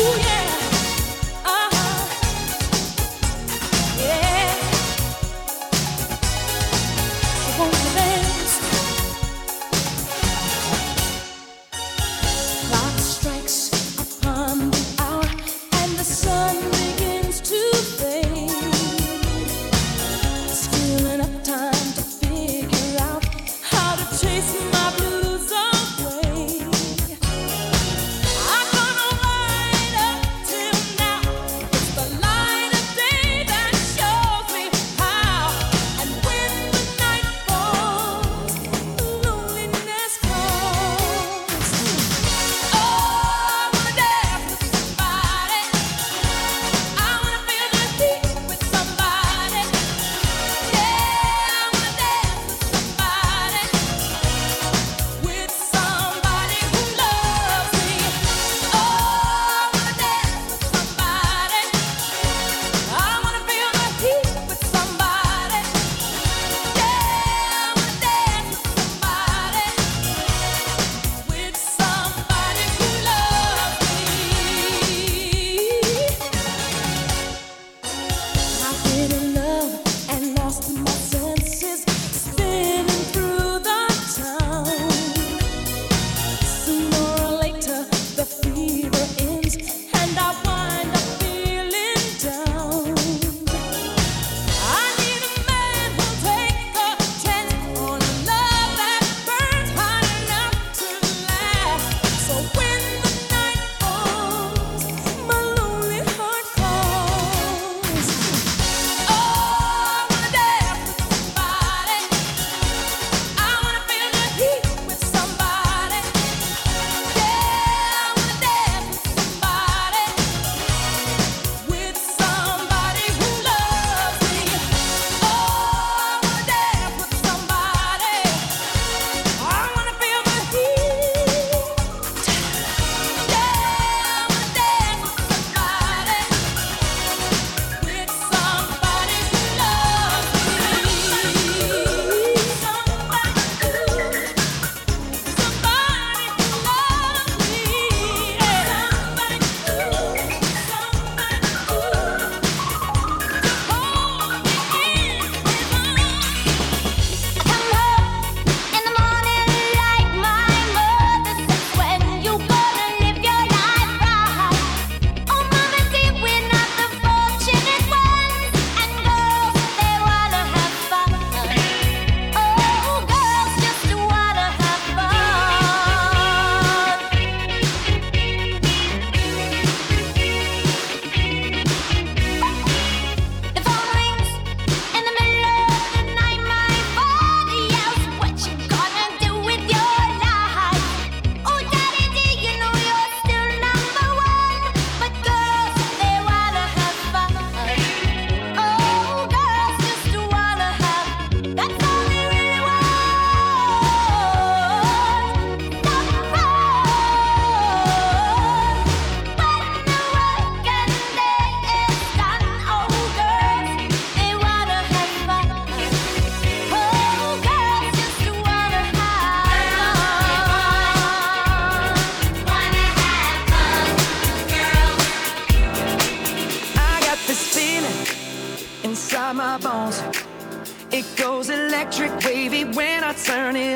Oh, yeah.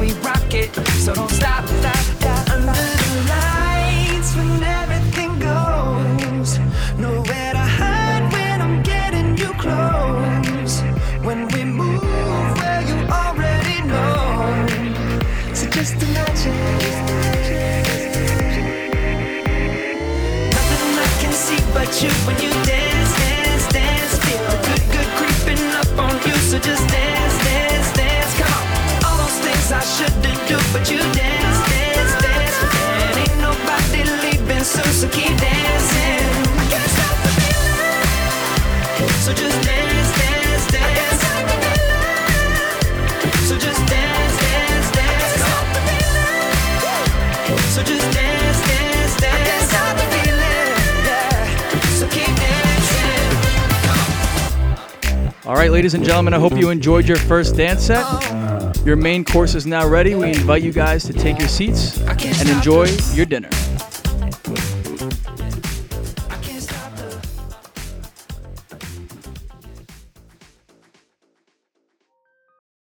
we rock it, so don't stop, stop, stop. Under the lights right, ladies and gentlemen, I hope you enjoyed your first dance set. Your main course is now ready. We invite you guys to take your seats and enjoy your dinner.